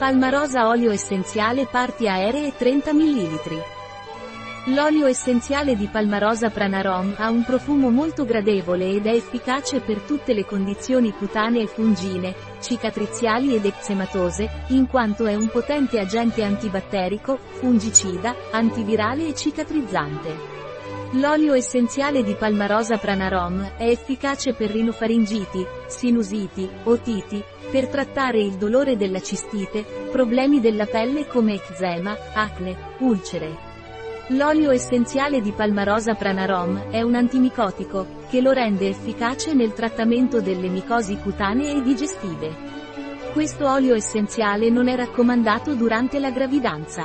Palmarosa olio essenziale parti aeree 30 ml. L'olio essenziale di Palmarosa Pranarom ha un profumo molto gradevole ed è efficace per tutte le condizioni cutanee fungine, cicatriziali ed eczematose, in quanto è un potente agente antibatterico, fungicida, antivirale e cicatrizzante. L'olio essenziale di Palmarosa Pranarom è efficace per rinofaringiti, sinusiti, otiti, per trattare il dolore della cistite, problemi della pelle come eczema, acne, ulcere. L'olio essenziale di Palmarosa Pranarom è un antimicotico, che lo rende efficace nel trattamento delle micosi cutanee e digestive. Questo olio essenziale non è raccomandato durante la gravidanza.